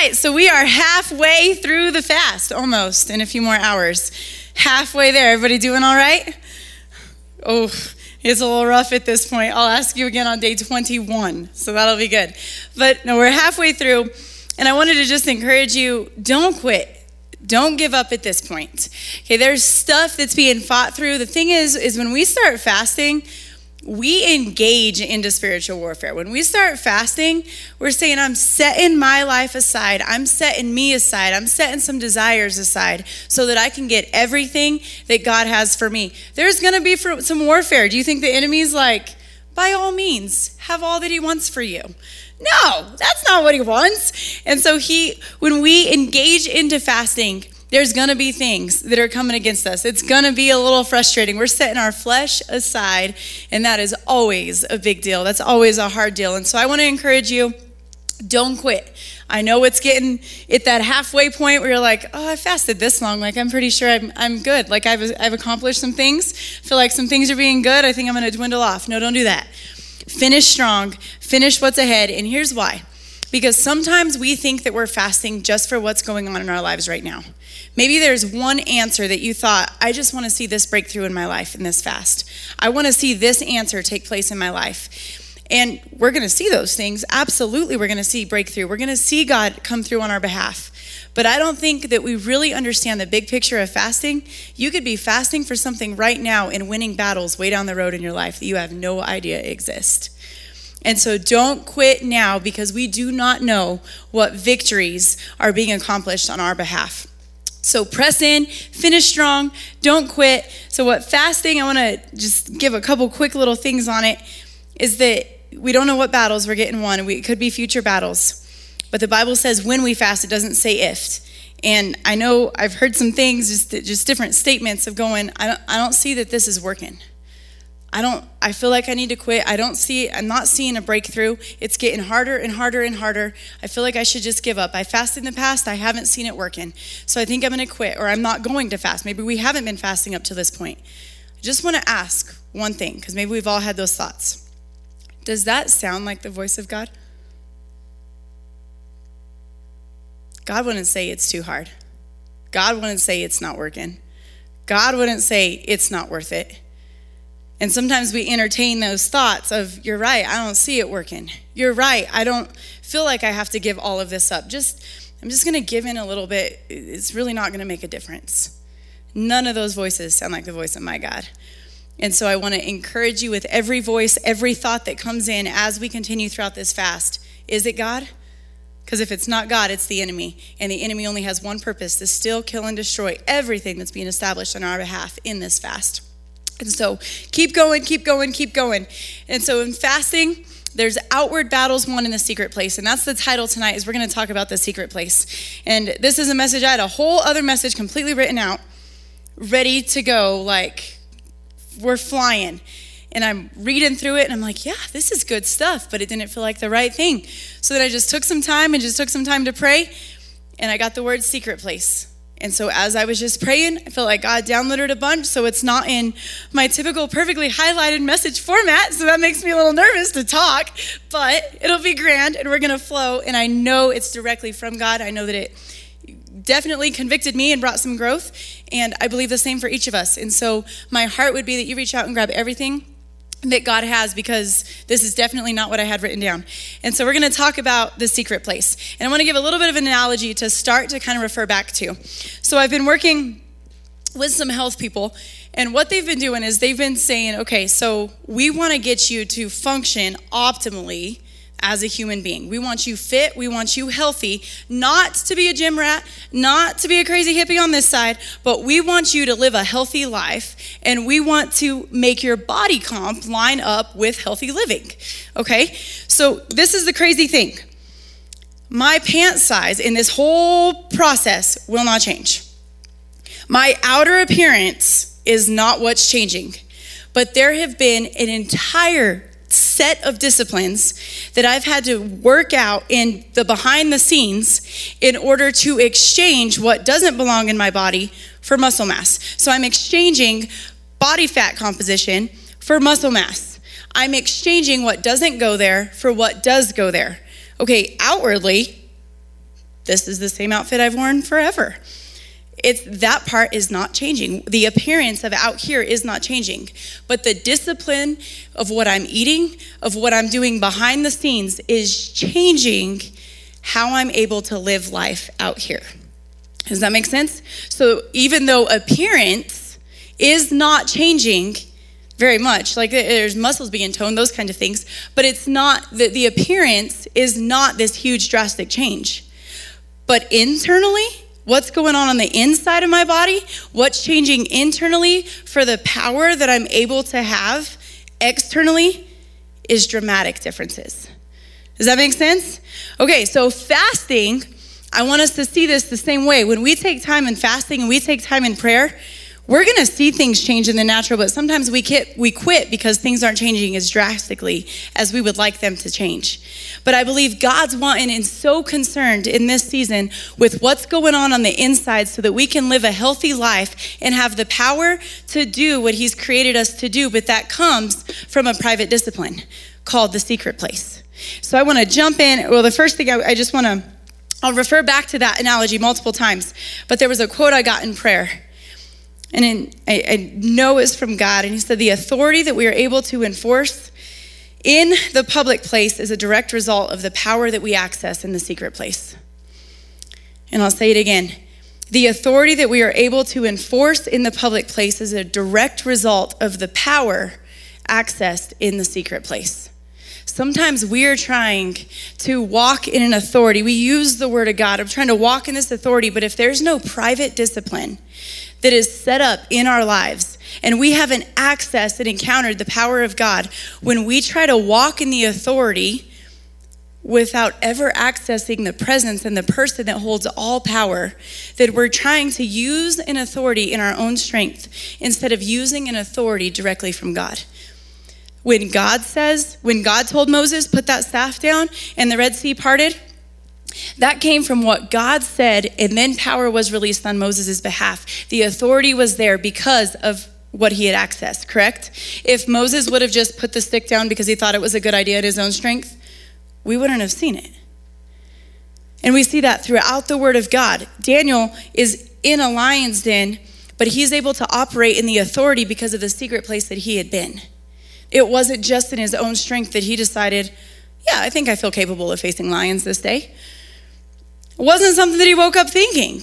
right, so we are halfway through the fast, almost, in a few more hours. Halfway there. Everybody doing all right? Oh, it's a little rough at this point. I'll ask you again on day 21, so that'll be good. But no, we're halfway through, and I wanted to just encourage you don't quit. Don't give up at this point. Okay, there's stuff that's being fought through. The thing is, is when we start fasting, we engage into spiritual warfare. When we start fasting, we're saying, I'm setting my life aside. I'm setting me aside. I'm setting some desires aside so that I can get everything that God has for me. There's going to be some warfare. Do you think the enemy's like, by all means, have all that he wants for you? No, that's not what he wants. And so he when we engage into fasting, there's going to be things that are coming against us. It's going to be a little frustrating. We're setting our flesh aside, and that is always a big deal. That's always a hard deal. And so I want to encourage you don't quit. I know it's getting at that halfway point where you're like, oh, I fasted this long. Like, I'm pretty sure I'm, I'm good. Like, I've, I've accomplished some things. I feel like some things are being good. I think I'm going to dwindle off. No, don't do that. Finish strong, finish what's ahead. And here's why because sometimes we think that we're fasting just for what's going on in our lives right now. Maybe there's one answer that you thought, I just want to see this breakthrough in my life in this fast. I want to see this answer take place in my life. And we're going to see those things. Absolutely, we're going to see breakthrough. We're going to see God come through on our behalf. But I don't think that we really understand the big picture of fasting. You could be fasting for something right now and winning battles way down the road in your life that you have no idea exist. And so don't quit now because we do not know what victories are being accomplished on our behalf. So press in, finish strong, don't quit. So, what fasting, I want to just give a couple quick little things on it, is that we don't know what battles we're getting won. it could be future battles. But the Bible says when we fast, it doesn't say if. And I know I've heard some things, just, just different statements of going, I don't, I don't see that this is working. I don't, I feel like I need to quit. I don't see, I'm not seeing a breakthrough. It's getting harder and harder and harder. I feel like I should just give up. I fasted in the past, I haven't seen it working. So I think I'm going to quit, or I'm not going to fast. Maybe we haven't been fasting up to this point. I just want to ask one thing, because maybe we've all had those thoughts. Does that sound like the voice of God? God wouldn't say it's too hard. God wouldn't say it's not working. God wouldn't say it's not worth it. And sometimes we entertain those thoughts of, you're right, I don't see it working. You're right, I don't feel like I have to give all of this up. Just, I'm just to give in a little bit. It's really not to make a difference. None of those voices sound like the voice of my God. And so I want to encourage you with every voice, every thought that comes in as we continue throughout this fast. Is it God? Because if it's not God, it's the enemy. And the enemy only has one purpose to steal, kill, and destroy everything that's being established on our behalf in this fast. And so keep going, keep going, keep going. And so in fasting, there's outward battles won in the secret place. And that's the title tonight is we're going to talk about the secret place. And this is a message i had a whole other message completely written out ready to go like we're flying. And i'm reading through it and i'm like yeah this is good stuff but it didn't feel like the right thing. So then i just took some time and just took some time to pray and i got the word secret place and so as I was just praying, I felt like God downloaded a bunch. So it's not in my typical perfectly highlighted message format. So that makes me a little nervous to talk, but it'll be grand and we're going to flow. And I know it's directly from God. I know that it definitely convicted me and brought some growth. And I believe the same for each of us. And so my heart would be that you reach out and grab everything that God has because this is definitely not what I had written down. And so we're going to talk about the secret place. And I want to give a little bit of an analogy to start to kind of refer back to. So I've been working with some health people and what they've been doing is they've been saying, okay, so we want to get you to function optimally as a human being. We want you fit, we want you healthy, not to be a gym rat, not to be a crazy hippie on this side, but we want you to live a healthy life and we want to make your body comp line up with healthy living. Okay? So, this is the crazy thing. My pant size in this whole process will not change. My outer appearance is not what's changing. But there have been an entire set of disciplines that I've had to work out in the behind the scenes in order to exchange what doesn't belong in my body for muscle mass. So I'm exchanging body fat composition for muscle mass. I'm exchanging what doesn't go there for what does go there. Okay, outwardly, this is the same outfit I've worn forever. It's that part is not changing. The appearance of out here is not changing. But the discipline of what I'm eating, of what I'm doing behind the scenes is changing how I'm able to live life out here. Does that make sense? So even though appearance is not changing very much, like there's muscles being toned, those kind of things, but it's not that the appearance is not this huge drastic change. But internally, what's going on on the inside of my body, what's changing internally for the power that I'm able to have externally is dramatic differences. Does that make sense? Okay, so fasting, I want us to see this the same way. When we take time in fasting and we take time in prayer, we're going to see things change in the natural, but sometimes we quit, we quit because things aren't changing as drastically as we would like them to change. But I believe God's wanting and so concerned in this season with what's going on on the inside so that we can live a healthy life and have the power to do what He's created us to do. But that comes from a private discipline called the secret place. So I want to jump in. Well, the first thing I, I just want to, I'll refer back to that analogy multiple times, but there was a quote I got in prayer and in, I, I know it's from God. And he said, The authority that we are able to enforce in the public place is a direct result of the power that we access in the secret place. And I'll say it again. The authority that we are able to enforce in the public place is a direct result of the power accessed in the secret place. Sometimes we are trying to walk in an authority. We use the word of God. I'm trying to walk in this authority, but if there's no private discipline, that is set up in our lives and we haven't accessed and encountered the power of God, when we try to walk in the authority without ever accessing the presence and the person that holds all power, that we're trying to use an authority in our own strength instead of using an authority directly from God. When God says, when God told Moses, put that staff down and the Red Sea parted, that came from what God said, and then power was released on Moses' behalf. The authority was there because of what he had accessed, correct? If Moses would have just put the stick down because he thought it was a good idea at his own strength, we wouldn't have seen it. And we see that throughout the Word of God. Daniel is in a lion's den, but he's able to operate in the authority because of the secret place that he had been. It wasn't just in his own strength that he decided, yeah, I think I feel capable of facing lions this day. It wasn't something that he woke up thinking.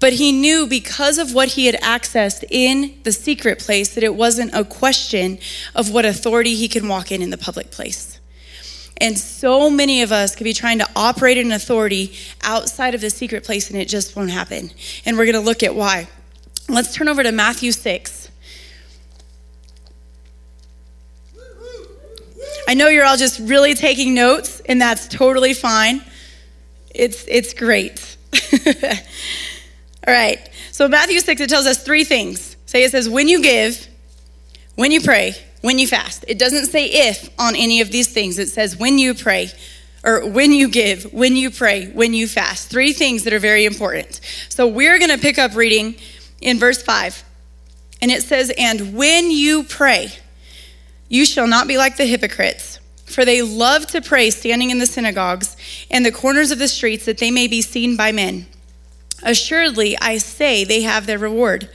But he knew because of what he had accessed in the secret place that it wasn't a question of what authority he can walk in in the public place. And so many of us could be trying to operate in authority outside of the secret place and it just won't happen. And we're going to look at why. Let's turn over to Matthew 6. I know you're all just really taking notes, and that's totally fine. It's, it's great. All right. So Matthew 6, it tells us three things. Say it says, when you give, when you pray, when you fast. It doesn't say if on any of these things. It says when you pray, or when you give, when you pray, when you fast. Three things that are very important. So we're going to pick up reading in verse 5. And it says, And when you pray, you shall not be like the hypocrites for they love to pray standing in the synagogues and the corners of the streets that they may be seen by men. Assuredly, I say they have their reward.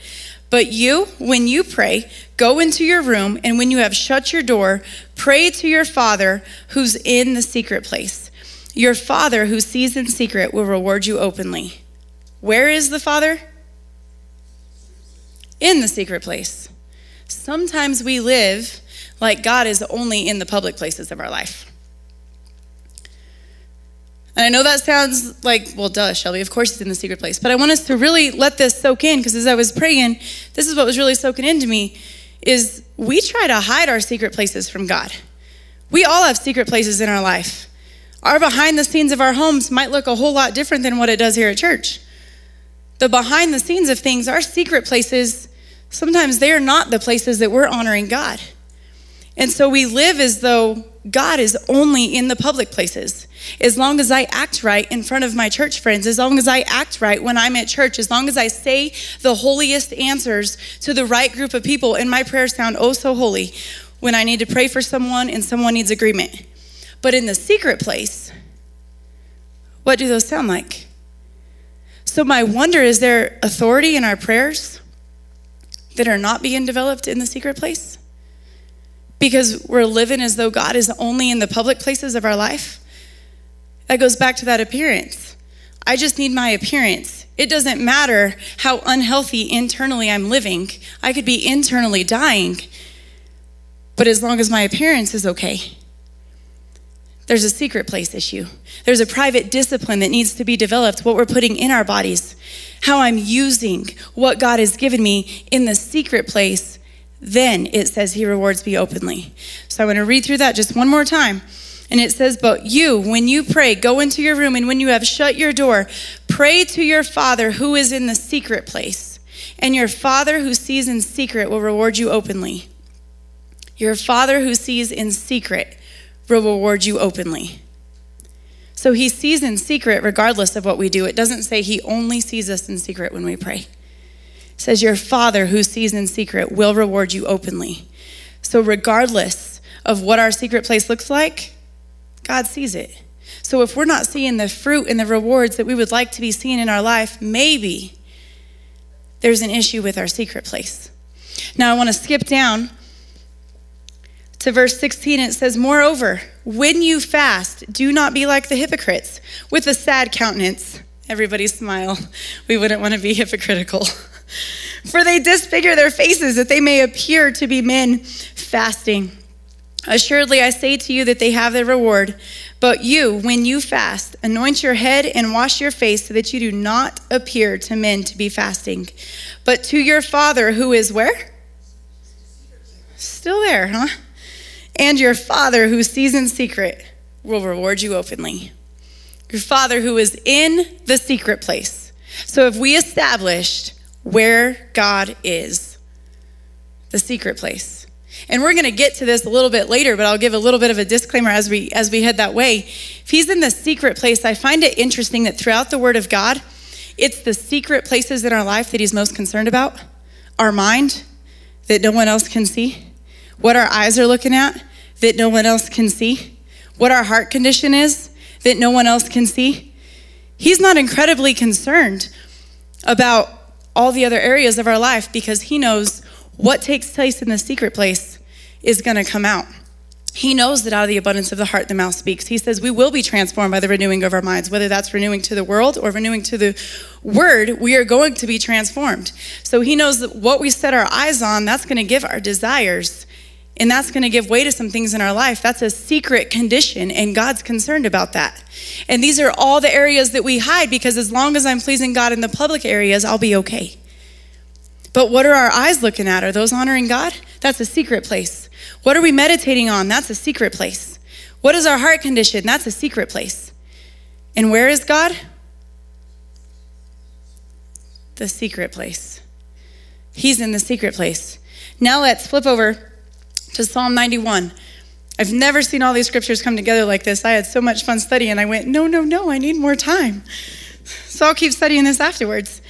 But you, when you pray, go into your room, and when you have shut your door, pray to your Father who's in the secret place. Your Father who sees in secret will reward you openly. Where is the Father? In the secret place. Sometimes we live like God is only in the public places of our life. And I know that sounds like, well, duh, Shelby, of course he's in the secret place. But I want us to really let this soak in because as I was praying, this is what was really soaking into me is we try to hide our secret places from God. We all have secret places in our life. Our behind the scenes of our homes might look a whole lot different than what it does here at church. The behind the scenes of things, our secret places, sometimes they're not the places that we're honoring God. And so we live as though God is only in the public places. As long as I act right in front of my church friends, as long as I act right when I'm at church, as long as I say the holiest answers to the right group of people, and my prayers sound oh so holy when I need to pray for someone and someone needs agreement. But in the secret place, what do those sound like? So, my wonder is there authority in our prayers that are not being developed in the secret place? Because we're living as though God is only in the public places of our life? That goes back to that appearance. I just need my appearance. It doesn't matter how unhealthy internally I'm living, I could be internally dying, but as long as my appearance is okay. There's a secret place issue. There's a private discipline that needs to be developed, what we're putting in our bodies, how I'm using what God has given me in the secret place. Then it says he rewards me openly. So I want to read through that just one more time. And it says, But you, when you pray, go into your room, and when you have shut your door, pray to your Father who is in the secret place. And your Father who sees in secret will reward you openly. Your Father who sees in secret will reward you openly. So he sees in secret regardless of what we do. It doesn't say he only sees us in secret when we pray. Says your father who sees in secret will reward you openly. So regardless of what our secret place looks like, God sees it. So if we're not seeing the fruit and the rewards that we would like to be seeing in our life, maybe there's an issue with our secret place. Now I want to skip down to verse 16, it says, Moreover, when you fast, do not be like the hypocrites with a sad countenance. Everybody smile. We wouldn't want to be hypocritical. For they disfigure their faces that they may appear to be men fasting. Assuredly, I say to you that they have their reward. But you, when you fast, anoint your head and wash your face so that you do not appear to men to be fasting, but to your Father who is where? Still there, huh? And your Father who sees in secret will reward you openly. Your Father who is in the secret place. So if we established where God is, the secret place. And we're going to get to this a little bit later, but I'll give a little bit of a disclaimer as we as we head that way. If he's in the secret place, I find it interesting that throughout the word of God, it's the secret places in our life that he's most concerned about. Our mind that no one else can see, what our eyes are looking at, that no one else can see, what our heart condition is that no one else can see. He's not incredibly concerned about all the other areas of our life because he knows what takes place in the secret place is going to come out. He knows that out of the abundance of the heart, the mouth speaks. He says we will be transformed by the renewing of our minds, whether that's renewing to the world or renewing to the word, we are going to be transformed. So he knows that what we set our eyes on, that's going to give our desires and that's going to give way to some things in our life. That's a secret condition, and God's concerned about that. And these are all the areas that we hide because as long as I'm pleasing God in the public areas, I'll be okay. But what are our eyes looking at? Are those honoring God? That's a secret place. What are we meditating on? That's a secret place. What is our heart condition? That's a secret place. And where is God? The secret place. He's in the secret place. Now let's flip over to Psalm 91. I've never seen all these scriptures come together like this. I had so much fun studying. I went, no, no, no, I need more time. So I'll keep studying this afterwards.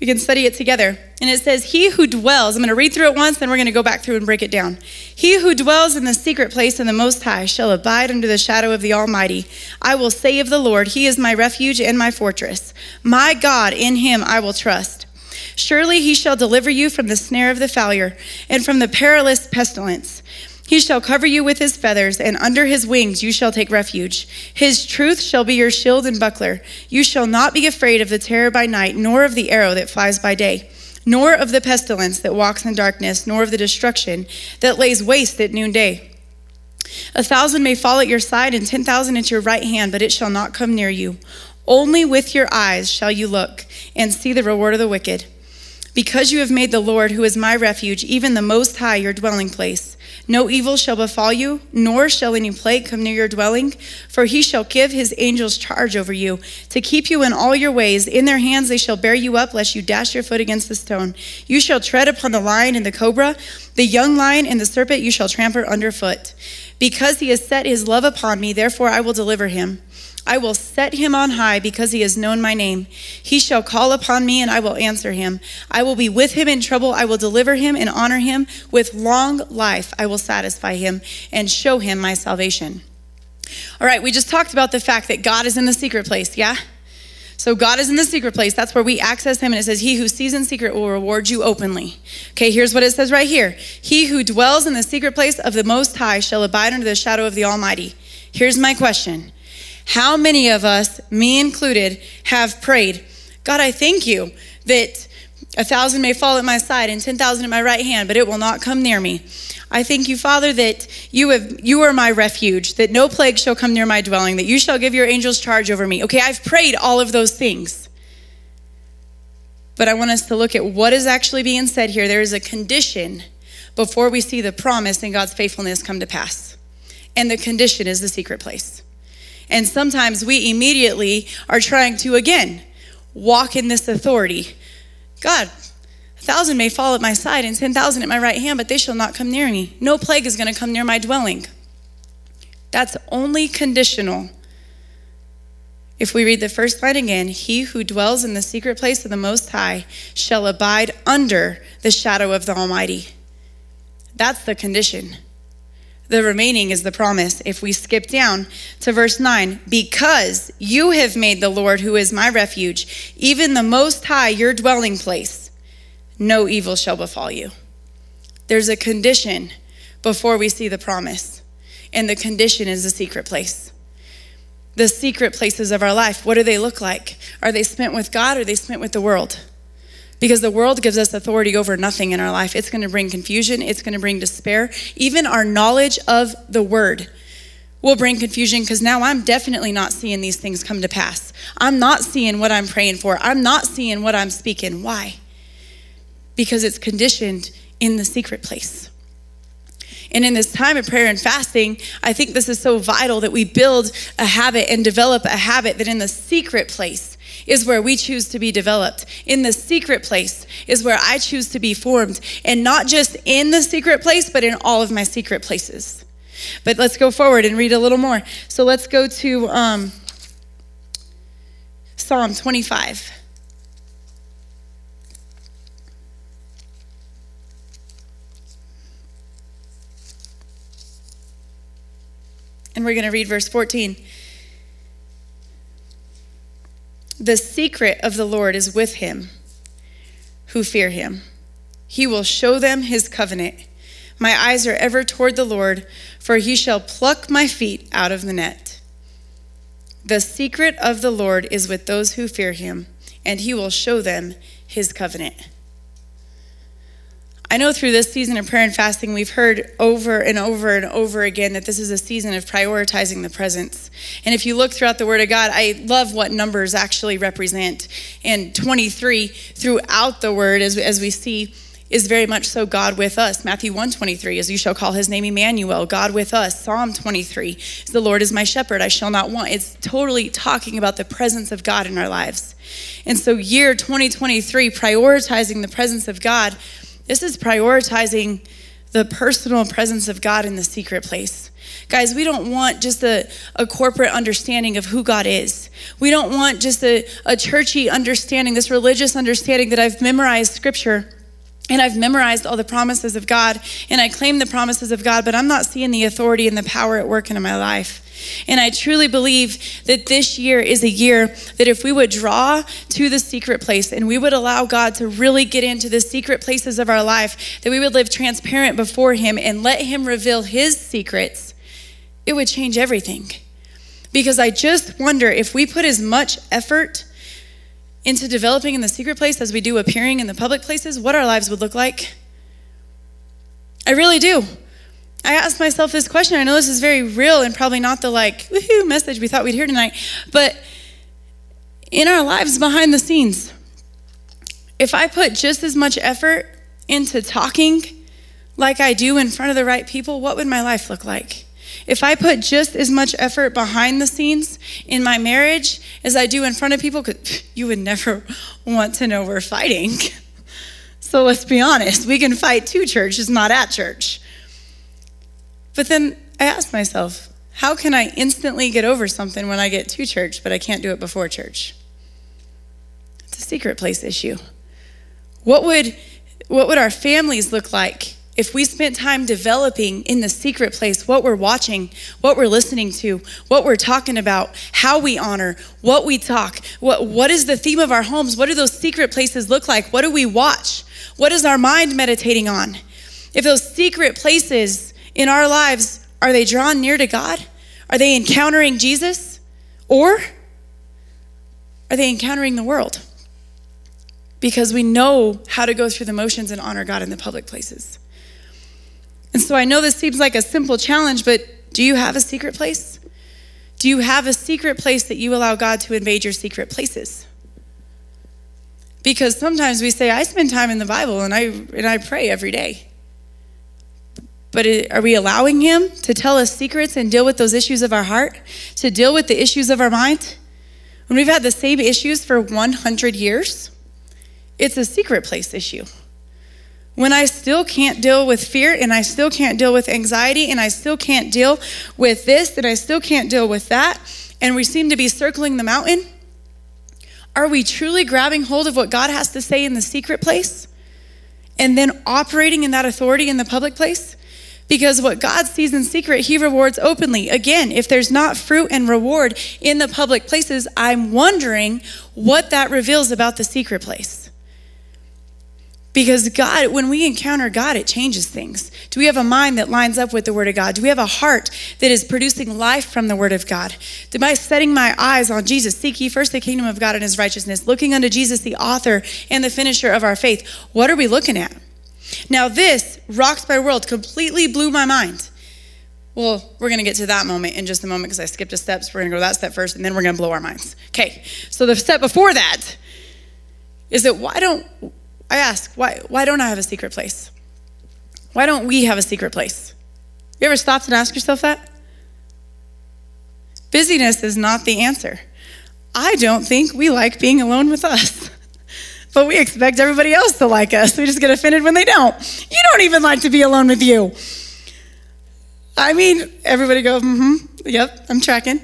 We can study it together. And it says, He who dwells, I'm going to read through it once, then we're going to go back through and break it down. He who dwells in the secret place of the Most High shall abide under the shadow of the Almighty. I will say of the Lord, He is my refuge and my fortress. My God, in Him I will trust. Surely he shall deliver you from the snare of the fowler and from the perilous pestilence. He shall cover you with his feathers, and under his wings you shall take refuge. His truth shall be your shield and buckler. You shall not be afraid of the terror by night, nor of the arrow that flies by day, nor of the pestilence that walks in darkness, nor of the destruction that lays waste at noonday. A thousand may fall at your side, and ten thousand at your right hand, but it shall not come near you. Only with your eyes shall you look and see the reward of the wicked because you have made the Lord, who is my refuge, even the Most High, your dwelling place, no evil shall befall you, nor shall any plague come near your dwelling, for he shall give his angels charge over you, to keep you in all your ways. In their hands they shall bear you up, lest you dash your foot against the stone. You shall tread upon the lion and the cobra, the young lion and the serpent you shall trample underfoot. Because he has set his love upon me, therefore I will deliver him. I will set him on high because he has known my name. He shall call upon me and I will answer him. I will be with him in trouble. I will deliver him and honor him. With long life, I will satisfy him and show him my salvation. All right, we just talked about the fact that God is in the secret place, yeah? So God is in the secret place. That's where we access him. And it says, He who sees in secret will reward you openly. Okay, here's what it says right here He who dwells in the secret place of the Most High shall abide under the shadow of the Almighty. Here's my question How many of us, me included, have prayed, God, I thank you that a thousand may fall at my side and 10,000 at my right hand, but it will not come near me. I thank you, Father, that you have you are my refuge, that no plague shall come near my dwelling, that you shall give your angels charge over me. Okay, I've prayed all of those things. But I want us to look at what is actually being said here. There is a condition before we see the promise and God's faithfulness come to pass. And the condition is the secret place. And sometimes we immediately are trying to, again, walk in this authority God, a thousand may fall at my side and 10,000 at my right hand, but they shall not come near me. No plague is going to come near my dwelling. That's only conditional. If we read the first line again, he who dwells in the secret place of the Most High shall abide under the shadow of the Almighty. That's the condition. The remaining is the promise. If we skip down to verse 9, because you have made the Lord, who is my refuge, even the Most High, your dwelling place, no evil shall befall you. There's a condition before we see the promise, and the condition is the secret place. The secret places of our life, what do they look like? Are they spent with God or are they spent with the world? Because the world gives us authority over nothing in our life. It's going to bring confusion, it's going to bring despair. Even our knowledge of the word will bring confusion because now I'm definitely not seeing these things come to pass. I'm not seeing what I'm praying for, I'm not seeing what I'm speaking. Why? Because it's conditioned in the secret place. And in this time of prayer and fasting, I think this is so vital that we build a habit and develop a habit that in the secret place, is where we choose to be developed. In the secret place is where I choose to be formed. And not just in the secret place, but in all of my secret places. But let's go forward and read a little more. So let's go to um, Psalm 25. And we're going to read verse 14. The secret of the Lord is with him who fear him. He will show them his covenant. My eyes are ever toward the Lord, for he shall pluck my feet out of the net. The secret of the Lord is with those who fear him, and he will show them his covenant. I know through this season of prayer and fasting, we've heard over and over and over again that this is a season of prioritizing the presence. And if you look throughout the Word of God, I love what numbers actually represent. And 23 throughout the Word, as, as we see, is very much so God with us. Matthew 123, as you shall call his name Emmanuel, God with us. Psalm 23, the Lord is my shepherd, I shall not want. It's totally talking about the presence of God in our lives. And so, year 2023, prioritizing the presence of God this is prioritizing the personal presence of God in the secret place. Guys, we don't want just a, a corporate understanding of who God is. We don't want just a, a churchy understanding, this religious understanding that I've memorized scripture and I've memorized all the promises of God and I claim the promises of God, but I'm not seeing the authority and the power at work in my life. And I truly believe that this year is a year that if we would draw to the secret place and we would allow God to really get into the secret places of our life, that we would live transparent before Him and let Him reveal His secrets, it would change everything. Because I just wonder if we put as much effort into developing in the secret place as we do appearing in the public places, what our lives would look like. I really do. I asked myself this question. I know this is very real and probably not the like woohoo message we thought we'd hear tonight, but in our lives behind the scenes, if I put just as much effort into talking like I do in front of the right people, what would my life look like? If I put just as much effort behind the scenes in my marriage as I do in front of people, you would never want to know we're fighting. So let's be honest, we can fight to church, just not at church. But then I asked myself, how can I instantly get over something when I get to church, but I can't do it before church? It's a secret place issue. What would, what would our families look like if we spent time developing in the secret place what we're watching, what we're listening to, what we're talking about, how we honor, what we talk, what, what is the theme of our homes? What do those secret places look like? What do we watch? What is our mind meditating on? If those secret places in our lives, are they drawn near to God? Are they encountering Jesus? Or are they encountering the world? Because we know how to go through the motions and honor God in the public places. And so I know this seems like a simple challenge, but do you have a secret place? Do you have a secret place that you allow God to invade your secret places? Because sometimes we say, I spend time in the Bible and I, and I pray every day. But are we allowing Him to tell us secrets and deal with those issues of our heart, to deal with the issues of our mind? When we've had the same issues for 100 years, it's a secret place issue. When I still can't deal with fear and I still can't deal with anxiety and I still can't deal with this and I still can't deal with that, and we seem to be circling the mountain, are we truly grabbing hold of what God has to say in the secret place and then operating in that authority in the public place? Because what God sees in secret, He rewards openly. Again, if there's not fruit and reward in the public places, I'm wondering what that reveals about the secret place. Because God, when we encounter God, it changes things. Do we have a mind that lines up with the Word of God? Do we have a heart that is producing life from the Word of God? Am I setting my eyes on Jesus? Seek ye first the kingdom of God and His righteousness, looking unto Jesus, the author and the finisher of our faith. What are we looking at? Now, this rocks my world, completely blew my mind. Well, we're going to get to that moment in just a moment because I skipped a step. So we're going to go that step first, and then we're going to blow our minds. Okay, so the step before that is that why don't I ask, why, why don't I have a secret place? Why don't we have a secret place? You ever stopped and asked yourself that? Busyness is not the answer. I don't think we like being alone with us. But we expect everybody else to like us. We just get offended when they don't. You don't even like to be alone with you. I mean, everybody go, mm hmm, yep, I'm tracking.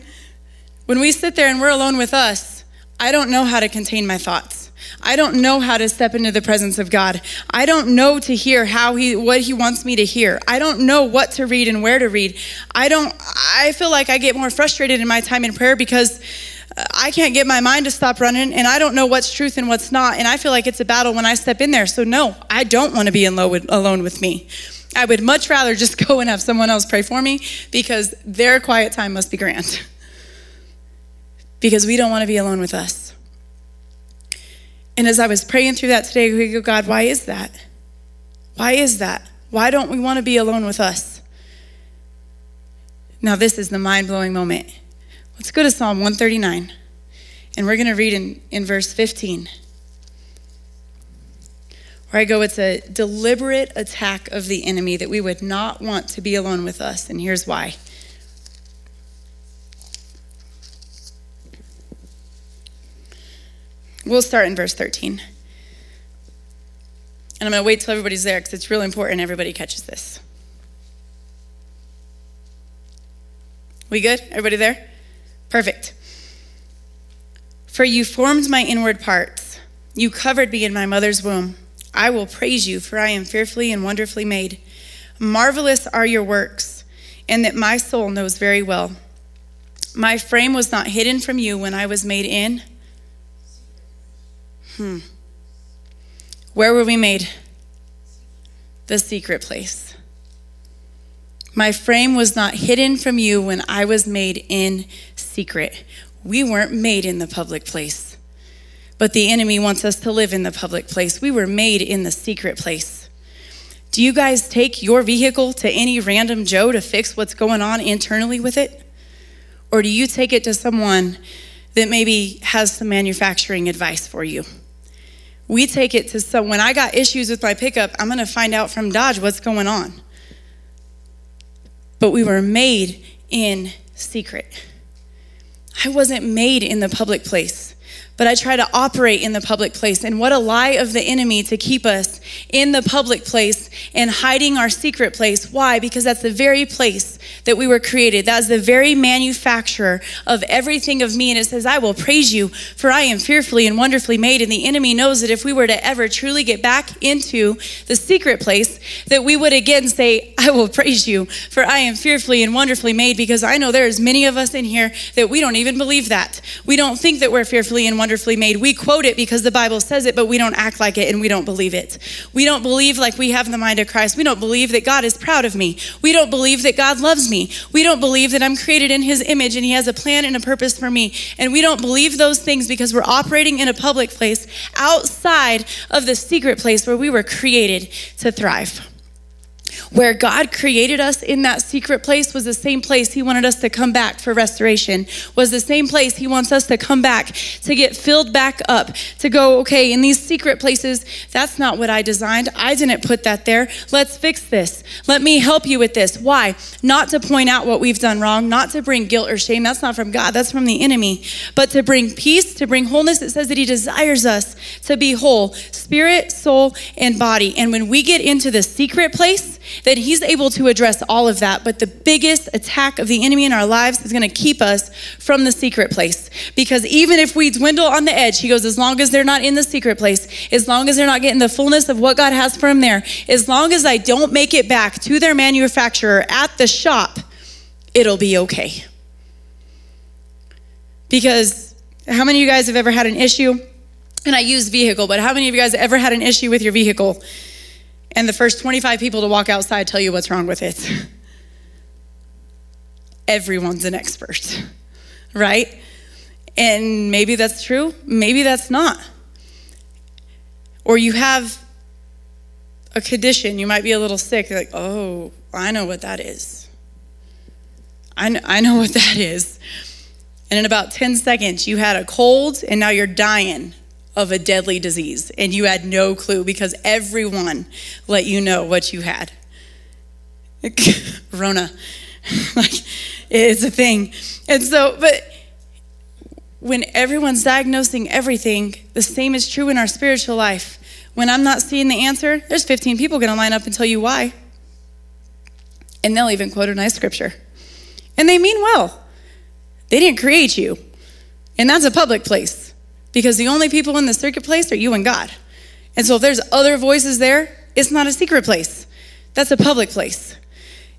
When we sit there and we're alone with us, I don't know how to contain my thoughts. I don't know how to step into the presence of God. I don't know to hear how he what he wants me to hear. I don't know what to read and where to read. I don't I feel like I get more frustrated in my time in prayer because I can't get my mind to stop running and I don't know what's truth and what's not and I feel like it's a battle when I step in there. So no, I don't want to be in low alone with me. I would much rather just go and have someone else pray for me because their quiet time must be grand. because we don't want to be alone with us. And as I was praying through that today, we go, God, why is that? Why is that? Why don't we want to be alone with us? Now, this is the mind blowing moment. Let's go to Psalm 139, and we're going to read in, in verse 15. Where I go, it's a deliberate attack of the enemy that we would not want to be alone with us, and here's why. We'll start in verse 13. And I'm going to wait till everybody's there because it's really important everybody catches this. We good? Everybody there? Perfect. For you formed my inward parts, you covered me in my mother's womb. I will praise you, for I am fearfully and wonderfully made. Marvelous are your works, and that my soul knows very well. My frame was not hidden from you when I was made in Hmm. Where were we made? The secret place. My frame was not hidden from you when I was made in secret. We weren't made in the public place. But the enemy wants us to live in the public place. We were made in the secret place. Do you guys take your vehicle to any random Joe to fix what's going on internally with it? Or do you take it to someone that maybe has some manufacturing advice for you? we take it to so when I got issues with my pickup, I'm going to find out from Dodge what's going on. But we were made in secret. I wasn't made in the public place. but I try to operate in the public place. And what a lie of the enemy to keep us in the public place and hiding our secret place. Why? Because that's the very place that we were created. That's the very manufacturer of everything of me. And it says, I will praise you, for I am fearfully and wonderfully made. And the enemy knows that if we were to ever truly get back into the secret place, that we would again say, I will praise you, for I am fearfully and wonderfully made. Because I know there's many of us in here that we don't even believe that. We don't think that we're fearfully and wonderfully made. We quote it because the Bible says it, but we don't act like it and we don't believe it. We don't believe like we have the mind of Christ. We don't believe that God is proud of me. We don't believe that God loves me. We don't believe that I'm created in his image and he has a plan and a purpose for me. And we don't believe those things because we're operating in a public place outside of the secret place where we were created to thrive where God created us in that secret place was the same place He wanted us to come back for restoration, was the same place He wants us to come back to get filled back up, to go, okay, in these secret places, that's not what I designed. I didn't put that there. Let's fix this. Let me help you with this. Why? Not to point out what we've done wrong, not to bring guilt or shame. That's not from God, that's from the enemy. But to bring peace, to bring wholeness. It says that He desires us to be whole, spirit, soul, and body. And when we get into the secret place, that He's able to address all of that. But the biggest attack of the enemy in our lives is going to keep us from the secret place. Because even if we dwindle on the edge, He goes, as long as they're not in the secret place, as long as they're not getting the fullness of what God has for them there, as long as I don't make it back to their manufacturer at the shop, it'll be okay. Because how many of you guys have ever had an issue? And I use vehicle, but how many of you guys ever had an issue with your vehicle? And the first 25 people to walk outside tell you what's wrong with it. Everyone's an expert, right? And maybe that's true, maybe that's not. Or you have a condition, you might be a little sick, You're like, oh, I know what that is. I know, I know what that is. And in about 10 seconds, you had a cold and now you're dying of a deadly disease and you had no clue because everyone let you know what you had. Rona. like it's a thing. And so, but when everyone's diagnosing everything, the same is true in our spiritual life. When I'm not seeing the answer, there's 15 people going to line up and tell you why. And they'll even quote a nice scripture. And they mean well. They didn't create you. And that's a public place because the only people in the secret place are you and God. And so if there's other voices there, it's not a secret place. That's a public place.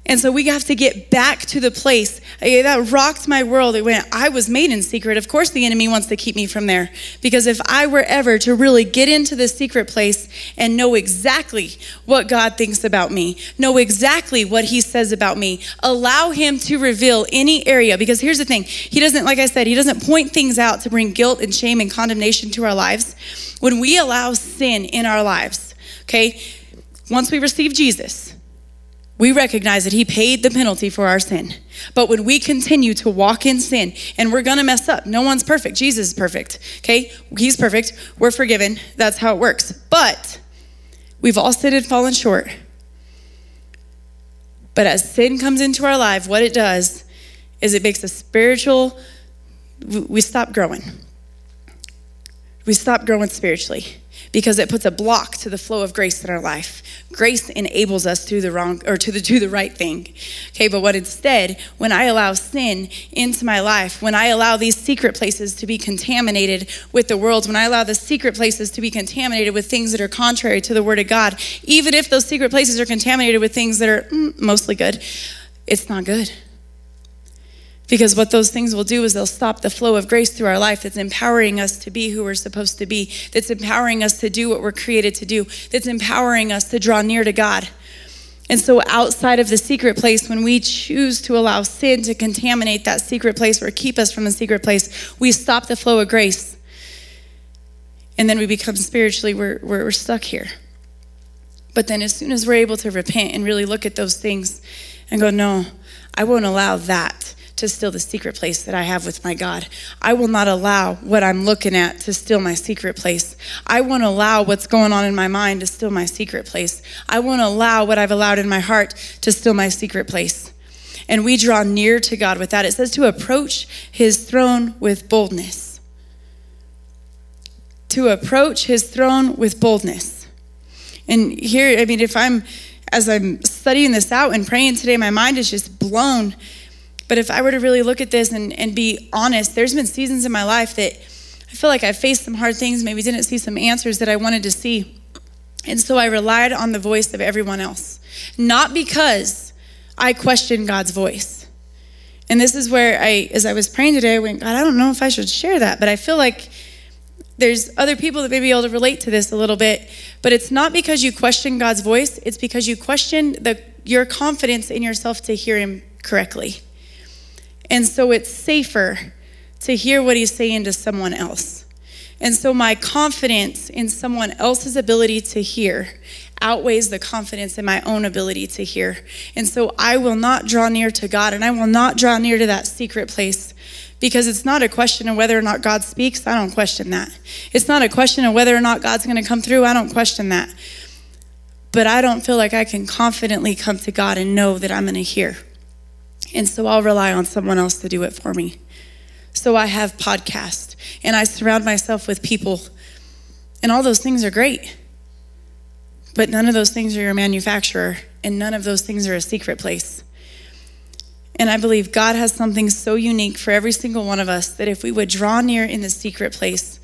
And so we have to get back to the place eh, that rocked my world when I was made in secret. Of course, the enemy wants to keep me from there. Because if I were ever to really get into the secret place and know exactly what God thinks about me, know exactly what He says about me, allow Him to reveal any area. Because here's the thing He doesn't, like I said, He doesn't point things out to bring guilt and shame and condemnation to our lives. When we allow sin in our lives, okay, once we receive Jesus, we recognize that He paid the penalty for our sin. But when we continue to walk in sin, and we're gonna mess up, no one's perfect. Jesus is perfect, okay? He's perfect. We're forgiven. That's how it works. But we've all sinned and fallen short. But as sin comes into our life, what it does is it makes a spiritual, we stop growing. We stop growing spiritually because it puts a block to the flow of grace in our life. Grace enables us to do the wrong or to the, do the right thing. Okay, but what instead, when I allow sin into my life, when I allow these secret places to be contaminated with the world, when I allow the secret places to be contaminated with things that are contrary to the word of God, even if those secret places are contaminated with things that are mm, mostly good, it's not good. Because what those things will do is they'll stop the flow of grace through our life that's empowering us to be who we're supposed to be, that's empowering us to do what we're created to do, that's empowering us to draw near to God. And so, outside of the secret place, when we choose to allow sin to contaminate that secret place or keep us from the secret place, we stop the flow of grace. And then we become spiritually, we're, we're, stuck here. But then, as soon as we're able to repent and really look at those things and go, no, I won't allow that to steal the secret place that I have with my God. I will not allow what I'm looking at to steal my secret place. I won't allow what's going on in my mind to steal my secret place. I won't allow what I've allowed in my heart to steal my secret place. And we draw near to God with that. It says to approach his throne with boldness. to approach his throne with boldness. And here, I mean, if I'm, as I'm studying this out and praying today, my mind is just blown. But if I were to really look at this and, and be honest, there's been seasons in my life that I feel like I faced some hard things, maybe didn't see some answers that I wanted to see. And so I relied on the voice of everyone else. Not because I questioned God's voice. And this is where I, as I was praying today, I went, God, I don't know if I should share that, but I feel like there's other people that may be able to relate to this a little bit. But it's not because you question God's voice, it's because you question the, your confidence in yourself to hear Him correctly. And so it's safer to hear what He's saying to someone else. And so my confidence in someone else's ability to hear outweighs the confidence in my own ability to hear. And so I will not draw near to God and I will not draw near to that secret place because it's not a question of whether or not God speaks. I don't question that. It's not a question of whether or not God's going to come through. I don't question that. But I don't feel like I can confidently come to God and know that I'm going to hear. And so I'll rely on someone else to do it for me. So I have podcasts and I surround myself with people, and all those things are great. But none of those things are your manufacturer, and none of those things are a secret place. And I believe God has something so unique for every single one of us that if we would draw near in the secret place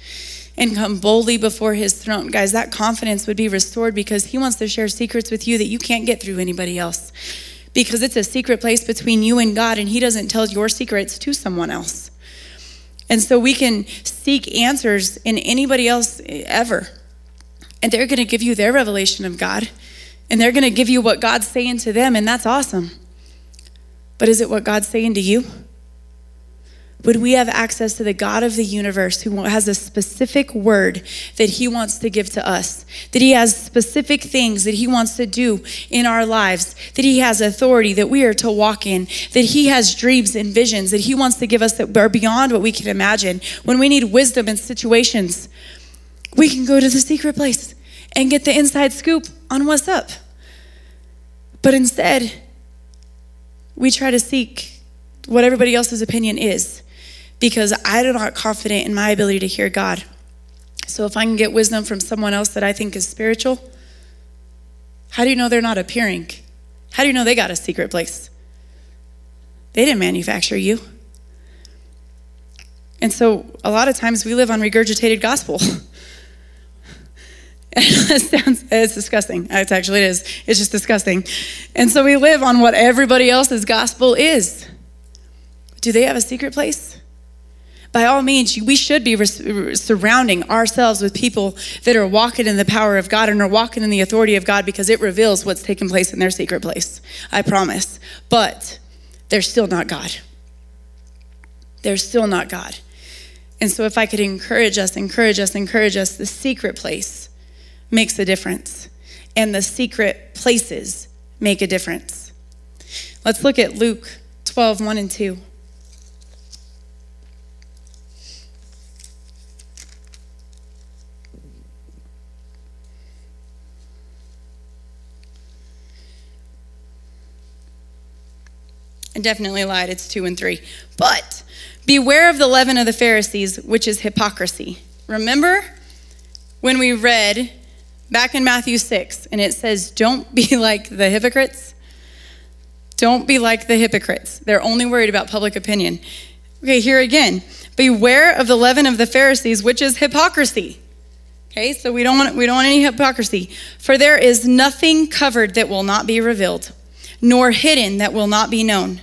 and come boldly before his throne, guys, that confidence would be restored because he wants to share secrets with you that you can't get through anybody else. Because it's a secret place between you and God, and he doesn't tell your secrets to someone else. And so we can seek answers in anybody else ever and they're going to give you their revelation of God, and they're going to give you what God's saying to them, and that's awesome. But is it what God's saying to you? Would we have access to the God of the universe who has a specific word that he wants to give to us? That he has specific things that he wants to do in our lives? That he has authority that we are to walk in? That he has dreams and visions that he wants to give us that are beyond what we can imagine? When we need wisdom in situations, we can go to the secret place and get the inside scoop on what's up. But instead, we try to seek what everybody else's opinion is because I'm not confident in my ability to hear God. So if I can get wisdom from someone else that I think is spiritual, how do you know they're not appearing? How do you know they got a secret place? They didn't manufacture you. And so a lot of times we live on regurgitated gospel. it sounds it's disgusting. It's actually it is. It's just disgusting. And so we live on what everybody else's gospel is. Do they have a secret place? By all means, we should be surrounding ourselves with people that are walking in the power of God and are walking in the authority of God because it reveals what's taking place in their secret place. I promise. But they're still not God. They're still not God. And so, if I could encourage us, encourage us, encourage us, the secret place makes a difference, and the secret places make a difference. Let's look at Luke 12 1 and 2. I definitely lied. It's two and three. But beware of the leaven of the Pharisees, which is hypocrisy. Remember when we read back in Matthew 6, and it says, Don't be like the hypocrites. Don't be like the hypocrites. They're only worried about public opinion. Okay, here again. Beware of the leaven of the Pharisees, which is hypocrisy. Okay, so we don't want we don't want any hypocrisy. For there is nothing covered that will not be revealed, nor hidden that will not be known.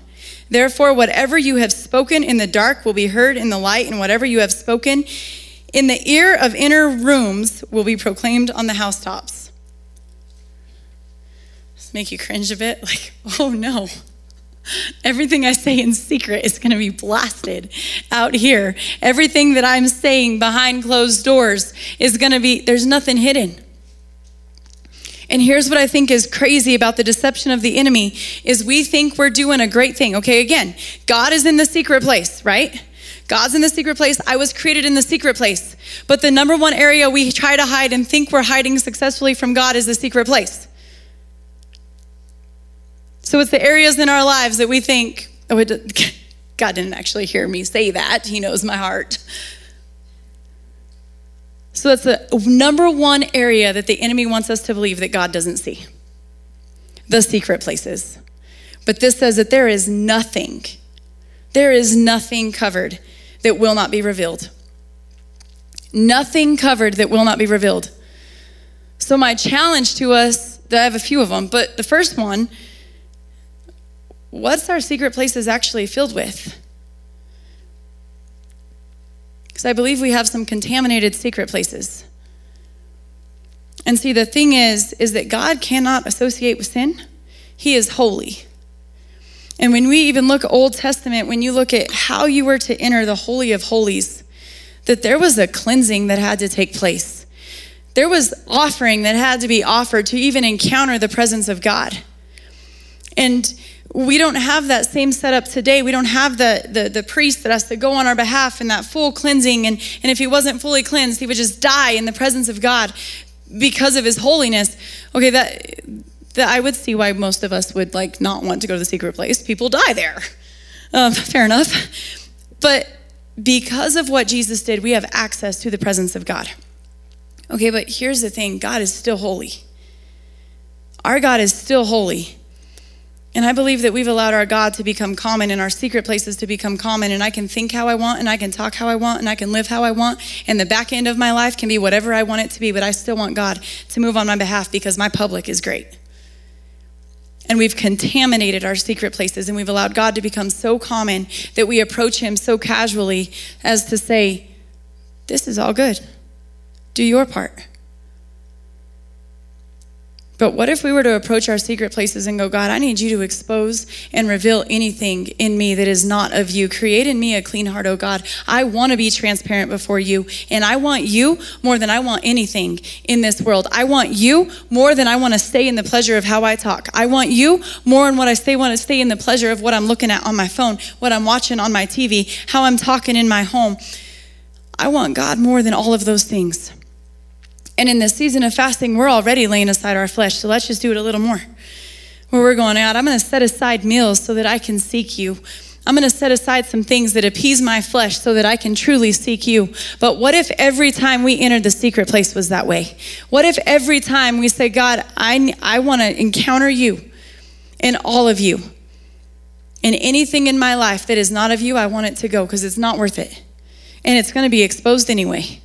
Therefore, whatever you have spoken in the dark will be heard in the light, and whatever you have spoken in the ear of inner rooms will be proclaimed on the housetops. Make you cringe a bit, like, oh no. Everything I say in secret is going to be blasted out here. Everything that I'm saying behind closed doors is going to be, there's nothing hidden. And here's what I think is crazy about the deception of the enemy is we think we're doing a great thing. Okay, again, God is in the secret place, right? God's in the secret place. I was created in the secret place. But the number one area we try to hide and think we're hiding successfully from God is the secret place. So it's the areas in our lives that we think, oh, it, God didn't actually hear me say that. He knows my heart. So that's the number one area that the enemy wants us to believe that God doesn't see the secret places. But this says that there is nothing, there is nothing covered that will not be revealed. Nothing covered that will not be revealed. So, my challenge to us, I have a few of them, but the first one what's our secret places actually filled with? Because I believe we have some contaminated secret places. And see, the thing is, is that God cannot associate with sin. He is holy. And when we even look Old Testament, when you look at how you were to enter the Holy of Holies, that there was a cleansing that had to take place. There was offering that had to be offered to even encounter the presence of God. And we don't have that same setup today. We don't have the, the, the priest that has to go on our behalf and that full cleansing. And, and if he wasn't fully cleansed, he would just die in the presence of God because of his holiness. Okay, that, that I would see why most of us would like not want to go to the secret place. People die there. Um, fair enough. But because of what Jesus did, we have access to the presence of God. Okay, but here's the thing God is still holy. Our God is still holy. And I believe that we've allowed our God to become common and our secret places to become common. And I can think how I want and I can talk how I want and I can live how I want. And the back end of my life can be whatever I want it to be, but I still want God to move on my behalf because my public is great. And we've contaminated our secret places and we've allowed God to become so common that we approach Him so casually as to say, This is all good. Do your part. But what if we were to approach our secret places and go, God, I need you to expose and reveal anything in me that is not of you. Create in me a clean heart, oh God. I want to be transparent before you, and I want you more than I want anything in this world. I want you more than I want to stay in the pleasure of how I talk. I want you more than what I stay want to stay in the pleasure of what I'm looking at on my phone, what I'm watching on my TV, how I'm talking in my home. I want God more than all of those things. And in this season of fasting, we're already laying aside our flesh. So let's just do it a little more. Where we're going out, I'm going to set aside meals so that I can seek you. I'm going to set aside some things that appease my flesh so that I can truly seek you. But what if every time we entered the secret place was that way? What if every time we say, God, I, I want to encounter you and all of you? And anything in my life that is not of you, I want it to go because it's not worth it. And it's going to be exposed anyway.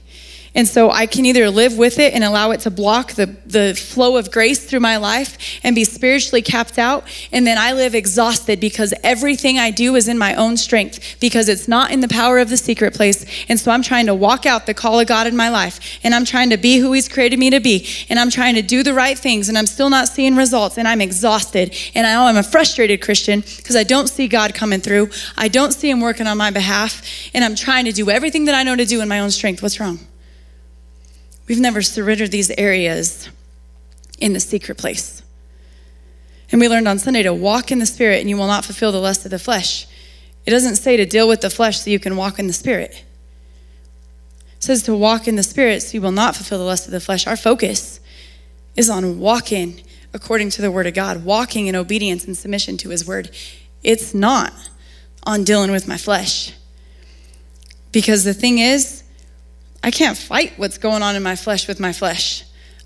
And so I can either live with it and allow it to block the, the flow of grace through my life and be spiritually capped out. And then I live exhausted because everything I do is in my own strength because it's not in the power of the secret place. And so I'm trying to walk out the call of God in my life and I'm trying to be who He's created me to be. And I'm trying to do the right things and I'm still not seeing results and I'm exhausted. And I know I'm a frustrated Christian because I don't see God coming through. I don't see Him working on my behalf. And I'm trying to do everything that I know to do in my own strength. What's wrong? We've never surrendered these areas in the secret place. And we learned on Sunday to walk in the Spirit and you will not fulfill the lust of the flesh. It doesn't say to deal with the flesh so you can walk in the Spirit. It says to walk in the Spirit so you will not fulfill the lust of the flesh. Our focus is on walking according to the Word of God, walking in obedience and submission to His Word. It's not on dealing with my flesh. Because the thing is, I can't fight what's going on in my flesh with my flesh.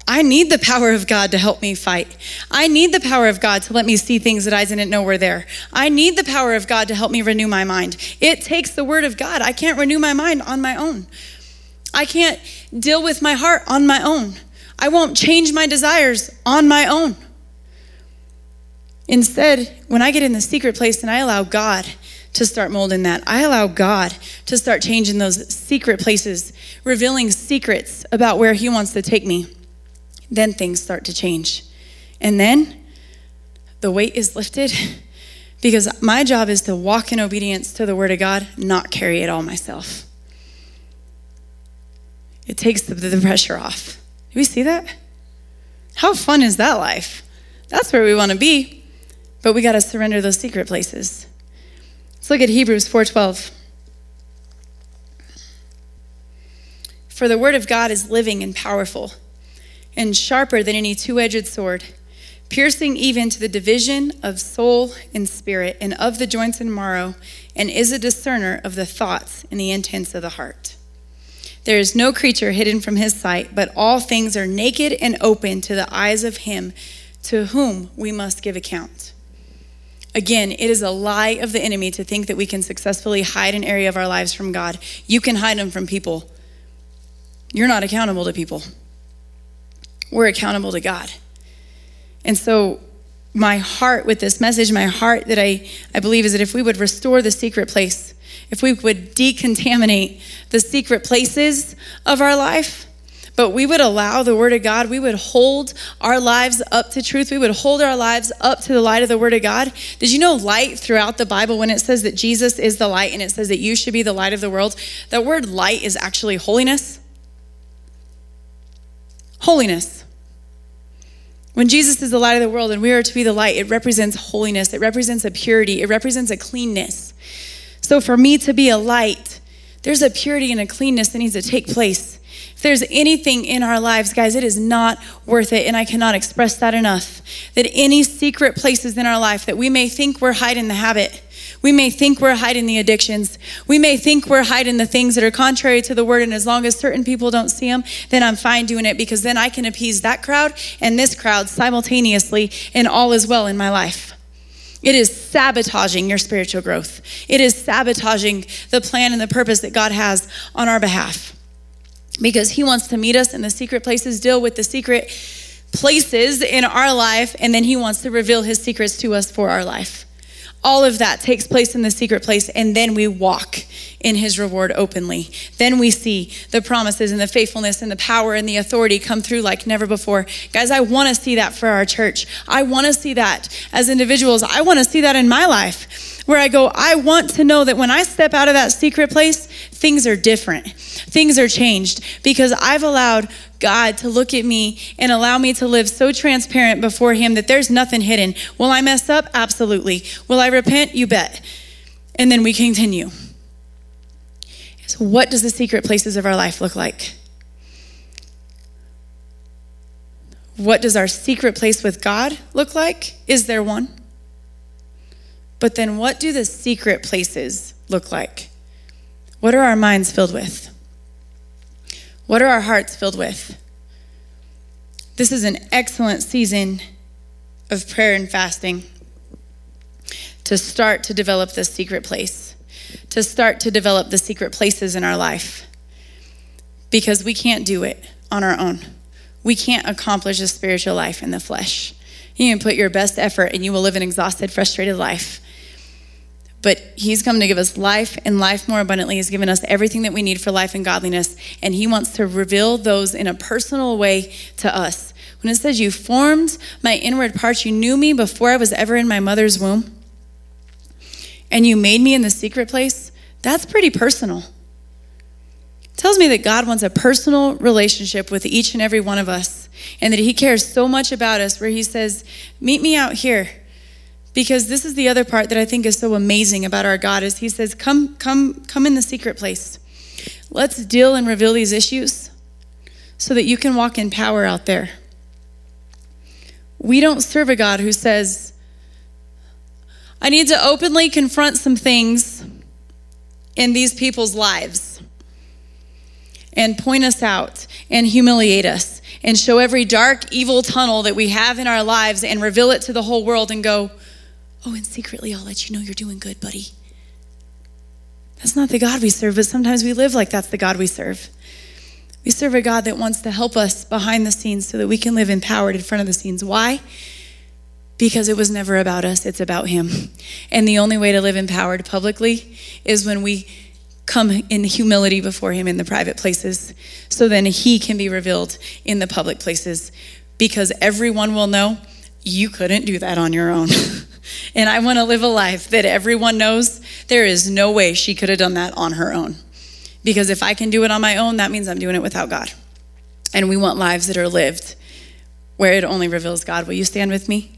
I need the power of God to help me fight. I need the power of God to let me see things that I didn't know were there. I need the power of God to help me renew my mind. It takes the word of God. I can't renew my mind on my own. I can't deal with my heart on my own. I won't change my desires on my own. Instead, when I get in the secret place and I allow God to start molding that. I allow God to start changing those secret places, revealing secrets about where He wants to take me. Then things start to change. And then the weight is lifted because my job is to walk in obedience to the Word of God, not carry it all myself. It takes the, the pressure off. Do we see that? How fun is that life? That's where we want to be. But we got to surrender those secret places. Let's look at Hebrews 4:12. For the word of God is living and powerful and sharper than any two-edged sword, piercing even to the division of soul and spirit and of the joints and marrow, and is a discerner of the thoughts and the intents of the heart. There is no creature hidden from his sight, but all things are naked and open to the eyes of him to whom we must give account. Again, it is a lie of the enemy to think that we can successfully hide an area of our lives from God. You can hide them from people. You're not accountable to people. We're accountable to God. And so, my heart with this message, my heart that I, I believe is that if we would restore the secret place, if we would decontaminate the secret places of our life, but we would allow the Word of God, we would hold our lives up to truth, we would hold our lives up to the light of the Word of God. Did you know light throughout the Bible, when it says that Jesus is the light and it says that you should be the light of the world, that word light is actually holiness? Holiness. When Jesus is the light of the world and we are to be the light, it represents holiness, it represents a purity, it represents a cleanness. So for me to be a light, there's a purity and a cleanness that needs to take place. If there's anything in our lives, guys, it is not worth it. And I cannot express that enough. That any secret places in our life that we may think we're hiding the habit, we may think we're hiding the addictions. We may think we're hiding the things that are contrary to the word. And as long as certain people don't see them, then I'm fine doing it because then I can appease that crowd and this crowd simultaneously, and all is well in my life. It is sabotaging your spiritual growth. It is sabotaging the plan and the purpose that God has on our behalf. Because He wants to meet us in the secret places, deal with the secret places in our life, and then He wants to reveal His secrets to us for our life. All of that takes place in the secret place, and then we walk in his reward openly. Then we see the promises and the faithfulness and the power and the authority come through like never before. Guys, I want to see that for our church. I want to see that as individuals. I want to see that in my life where I go, I want to know that when I step out of that secret place, things are different. Things are changed because I've allowed God to look at me and allow me to live so transparent before Him that there's nothing hidden. Will I mess up? Absolutely. Will I repent? You bet. And then we continue. So, what does the secret places of our life look like? What does our secret place with God look like? Is there one? But then, what do the secret places look like? What are our minds filled with? What are our hearts filled with? This is an excellent season of prayer and fasting to start to develop this secret place, to start to develop the secret places in our life. Because we can't do it on our own. We can't accomplish a spiritual life in the flesh. You can put your best effort and you will live an exhausted, frustrated life. But He's come to give us life and life more abundantly. He's given us everything that we need for life and godliness. And He wants to reveal those in a personal way to us. When it says, You formed my inward parts, you knew me before I was ever in my mother's womb, and you made me in the secret place, that's pretty personal. It tells me that God wants a personal relationship with each and every one of us, and that He cares so much about us, where He says, Meet me out here because this is the other part that I think is so amazing about our God is he says come come come in the secret place. Let's deal and reveal these issues so that you can walk in power out there. We don't serve a God who says I need to openly confront some things in these people's lives and point us out and humiliate us and show every dark, evil tunnel that we have in our lives and reveal it to the whole world and go, Oh, and secretly, I'll let you know you're doing good, buddy. That's not the God we serve, but sometimes we live like that's the God we serve. We serve a God that wants to help us behind the scenes so that we can live empowered in front of the scenes. Why? Because it was never about us, it's about Him. And the only way to live empowered publicly is when we come in humility before Him in the private places, so then He can be revealed in the public places. Because everyone will know you couldn't do that on your own. And I want to live a life that everyone knows there is no way she could have done that on her own. Because if I can do it on my own, that means I'm doing it without God. And we want lives that are lived where it only reveals God. Will you stand with me?